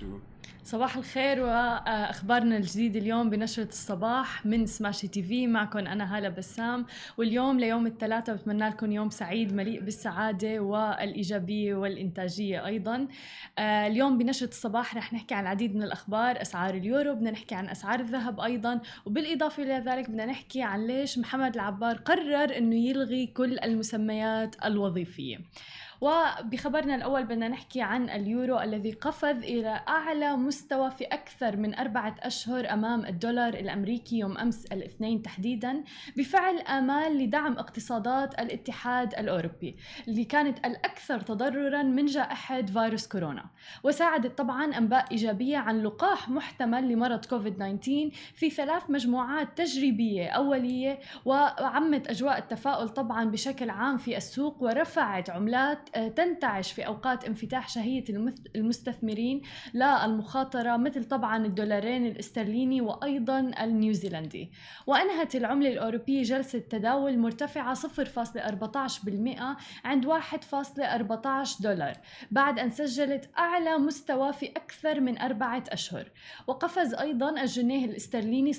صباح الخير وأخبارنا الجديده اليوم بنشرة الصباح من سماشي تي في. معكم أنا هالة بسام. واليوم ليوم الثلاثاء بتمنى لكم يوم سعيد مليء بالسعادة والإيجابية والإنتاجية أيضا. آه، اليوم بنشرة الصباح رح نحكي عن العديد من الأخبار أسعار اليورو بدنا نحكي عن أسعار الذهب أيضا. وبالإضافة إلى ذلك بدنا نحكي عن ليش محمد العبار قرر إنه يلغي كل المسميات الوظيفية. وبخبرنا الأول بدنا نحكي عن اليورو الذي قفز إلى أعلى مستوى في أكثر من أربعة أشهر أمام الدولار الأمريكي يوم أمس الاثنين تحديدا بفعل آمال لدعم اقتصادات الاتحاد الأوروبي اللي كانت الأكثر تضررا من جائحة فيروس كورونا. وساعدت طبعا أنباء إيجابية عن لقاح محتمل لمرض كوفيد 19 في ثلاث مجموعات تجريبية أولية وعمت أجواء التفاؤل طبعا بشكل عام في السوق ورفعت عملات تنتعش في أوقات انفتاح شهية المستثمرين للمخاطرة مثل طبعا الدولارين الاسترليني وأيضا النيوزيلندي. وأنهت العملة الأوروبية جلسة تداول مرتفعة 0.14% عند 1.14 دولار بعد أن سجلت أعلى مستوى في أكثر من أربعة أشهر. وقفز أيضا الجنيه الاسترليني 0.7%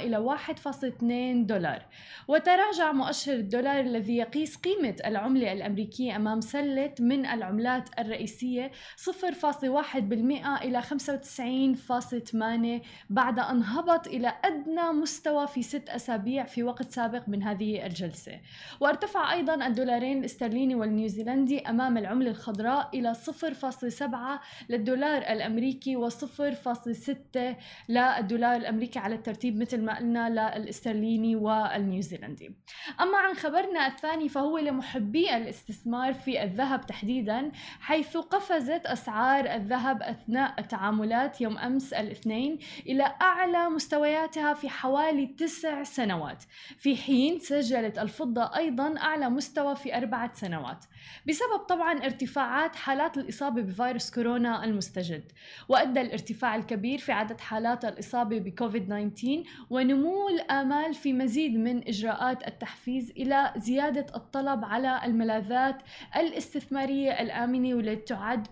إلى 1.2 دولار. وتراجع مؤشر الدولار الذي يقيس قيمة العملة الأمريكية الأمريكية أمام سلة من العملات الرئيسية 0.1% إلى 95.8 بعد أن هبط إلى أدنى مستوى في ست أسابيع في وقت سابق من هذه الجلسة. وارتفع أيضا الدولارين الاسترليني والنيوزيلندي أمام العملة الخضراء إلى 0.7 للدولار الأمريكي و0.6 للدولار الأمريكي على الترتيب مثل ما قلنا للاسترليني والنيوزيلندي. أما عن خبرنا الثاني فهو لمحبي الاستثمار الاستثمار في الذهب تحديدا حيث قفزت أسعار الذهب أثناء التعاملات يوم أمس الاثنين إلى أعلى مستوياتها في حوالي تسع سنوات. في حين سجلت الفضة أيضا أعلى مستوى في أربعة سنوات. بسبب طبعا ارتفاعات حالات الإصابة بفيروس كورونا المستجد. وأدى الارتفاع الكبير في عدد حالات الإصابة بكوفيد 19 ونمو الآمال في مزيد من إجراءات التحفيز إلى زيادة الطلب على الملاذات المنتجات الاستثمارية الآمنة والتي تعد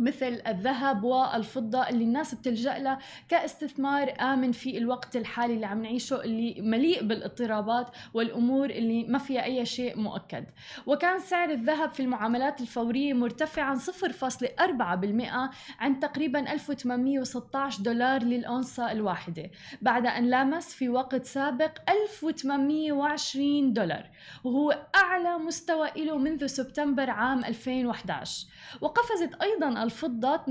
مثل الذهب والفضة اللي الناس بتلجأ لها كاستثمار آمن في الوقت الحالي اللي عم نعيشه اللي مليء بالاضطرابات والأمور اللي ما فيها أي شيء مؤكد. وكان سعر الذهب في المعاملات الفورية مرتفعا 0.4% عن تقريبا 1816 دولار للأونصة الواحدة بعد أن لامس في وقت سابق 1820 دولار وهو أعلى مستوى له منذ سبتمبر عام 2011 وقفزت أيضا الفضة 2.4%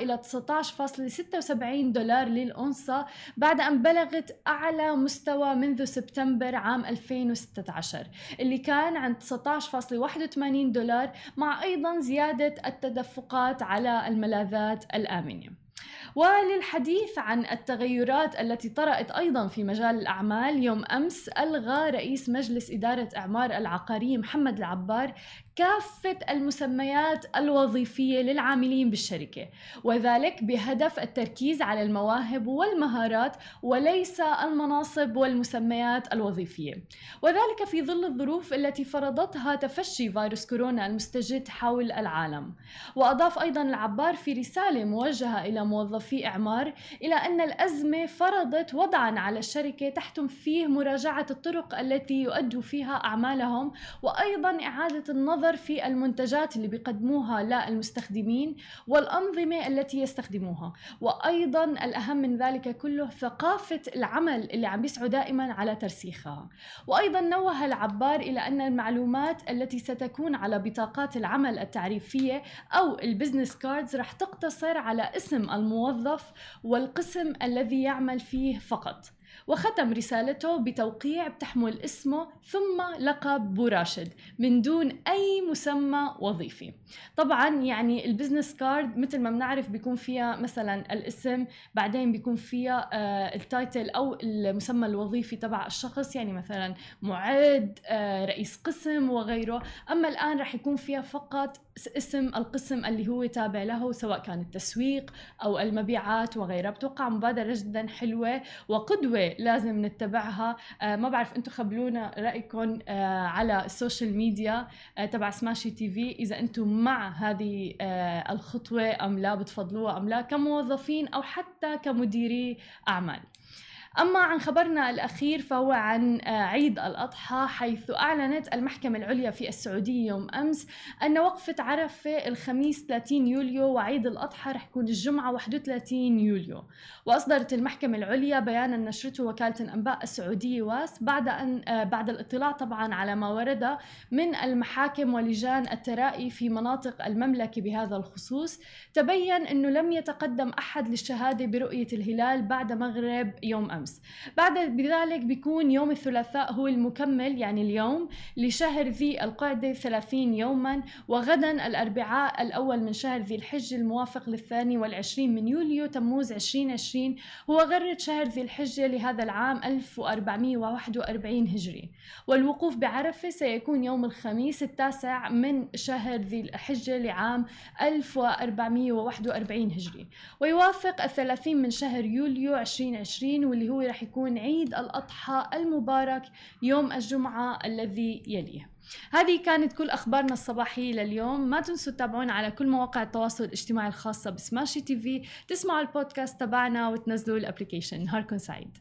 إلى 19.76 دولار للأونصة بعد أن بلغت أعلى مستوى منذ سبتمبر عام 2016 اللي كان عند 19.81 دولار مع أيضا زيادة التدفقات على الملاذات الآمنة. وللحديث عن التغيرات التي طرأت أيضا في مجال الأعمال يوم أمس ألغى رئيس مجلس إدارة إعمار العقارية محمد العبار كافة المسميات الوظيفية للعاملين بالشركة وذلك بهدف التركيز على المواهب والمهارات وليس المناصب والمسميات الوظيفية. وذلك في ظل الظروف التي فرضتها تفشي فيروس كورونا المستجد حول العالم. وأضاف أيضا العبار في رسالة موجهة إلى موظفي إعمار إلى أن الأزمة فرضت وضعا على الشركة تحتم فيه مراجعة الطرق التي يؤدوا فيها أعمالهم وأيضا إعادة النظر في المنتجات اللي بيقدموها للمستخدمين والأنظمة التي يستخدموها. وأيضا الأهم من ذلك كله ثقافة العمل اللي عم بيسعوا دائما على ترسيخها. وأيضا نوه العبار إلى أن المعلومات التي ستكون على بطاقات العمل التعريفية أو ال business cards رح تقتصر على اسم الموظف والقسم الذي يعمل فيه فقط. وختم رسالته بتوقيع بتحمل اسمه ثم لقب بو راشد من دون أي مسمى وظيفي. طبعا يعني ال business card مثل ما بنعرف بيكون فيها مثلا الاسم بعدين بيكون فيها آه ال title أو المسمى الوظيفي تبع الشخص يعني مثلا معد آه رئيس قسم وغيره. أما الآن رح يكون فيها فقط اسم القسم اللي هو تابع له سواء كان التسويق أو المبيعات وغيرها. بتوقع مبادرة جدا حلوة وقدوه لازم نتبعها. آه، ما بعرف أنتم خبرونا رايكم آه، على ال social media تبع سماشي تي في. إذا أنتم مع هذه الخطوة أم لا بتفضلوها أم لا كموظفين أو حتى كمديري أعمال. أما عن خبرنا الأخير فهو عن آه، عيد الأضحى حيث أعلنت المحكمة العليا في السعودية يوم أمس أن وقفة عرفة الخميس 30 يوليو وعيد الأضحى رح يكون الجمعة 31 يوليو. وأصدرت المحكمة العليا بيانا نشرته وكالة الأنباء السعودية واس بعد أن آه، بعد الاطلاع طبعا على ما ورد من المحاكم ولجان الترائي في مناطق المملكة بهذا الخصوص. تبين أنه لم يتقدم أحد للشهادة برؤية الهلال بعد مغرب يوم أمس. الخمس بعد بذلك بيكون يوم الثلاثاء هو المكمل يعني اليوم لشهر ذي القعدة 30 يوما وغدا الأربعاء الأول من شهر ذي الحجة الموافق للثاني والعشرين من يوليو تموز 2020 هو غرة شهر ذي الحجة لهذا العام 1441 هجري. والوقوف بعرفة سيكون يوم الخميس التاسع من شهر ذي الحجة لعام 1441 هجري. ويوافق الثلاثين من شهر يوليو 2020 واللي هو رح يكون عيد الأضحى المبارك يوم الجمعة الذي يليه. هذه كانت كل أخبارنا الصباحية لليوم. ما تنسوا تتابعونا على كل مواقع التواصل الاجتماعي الخاصة بسماشي تي في. تسمعوا البودكاست تبعنا وتنزلوا الابليكيشن نهاركم سعيد.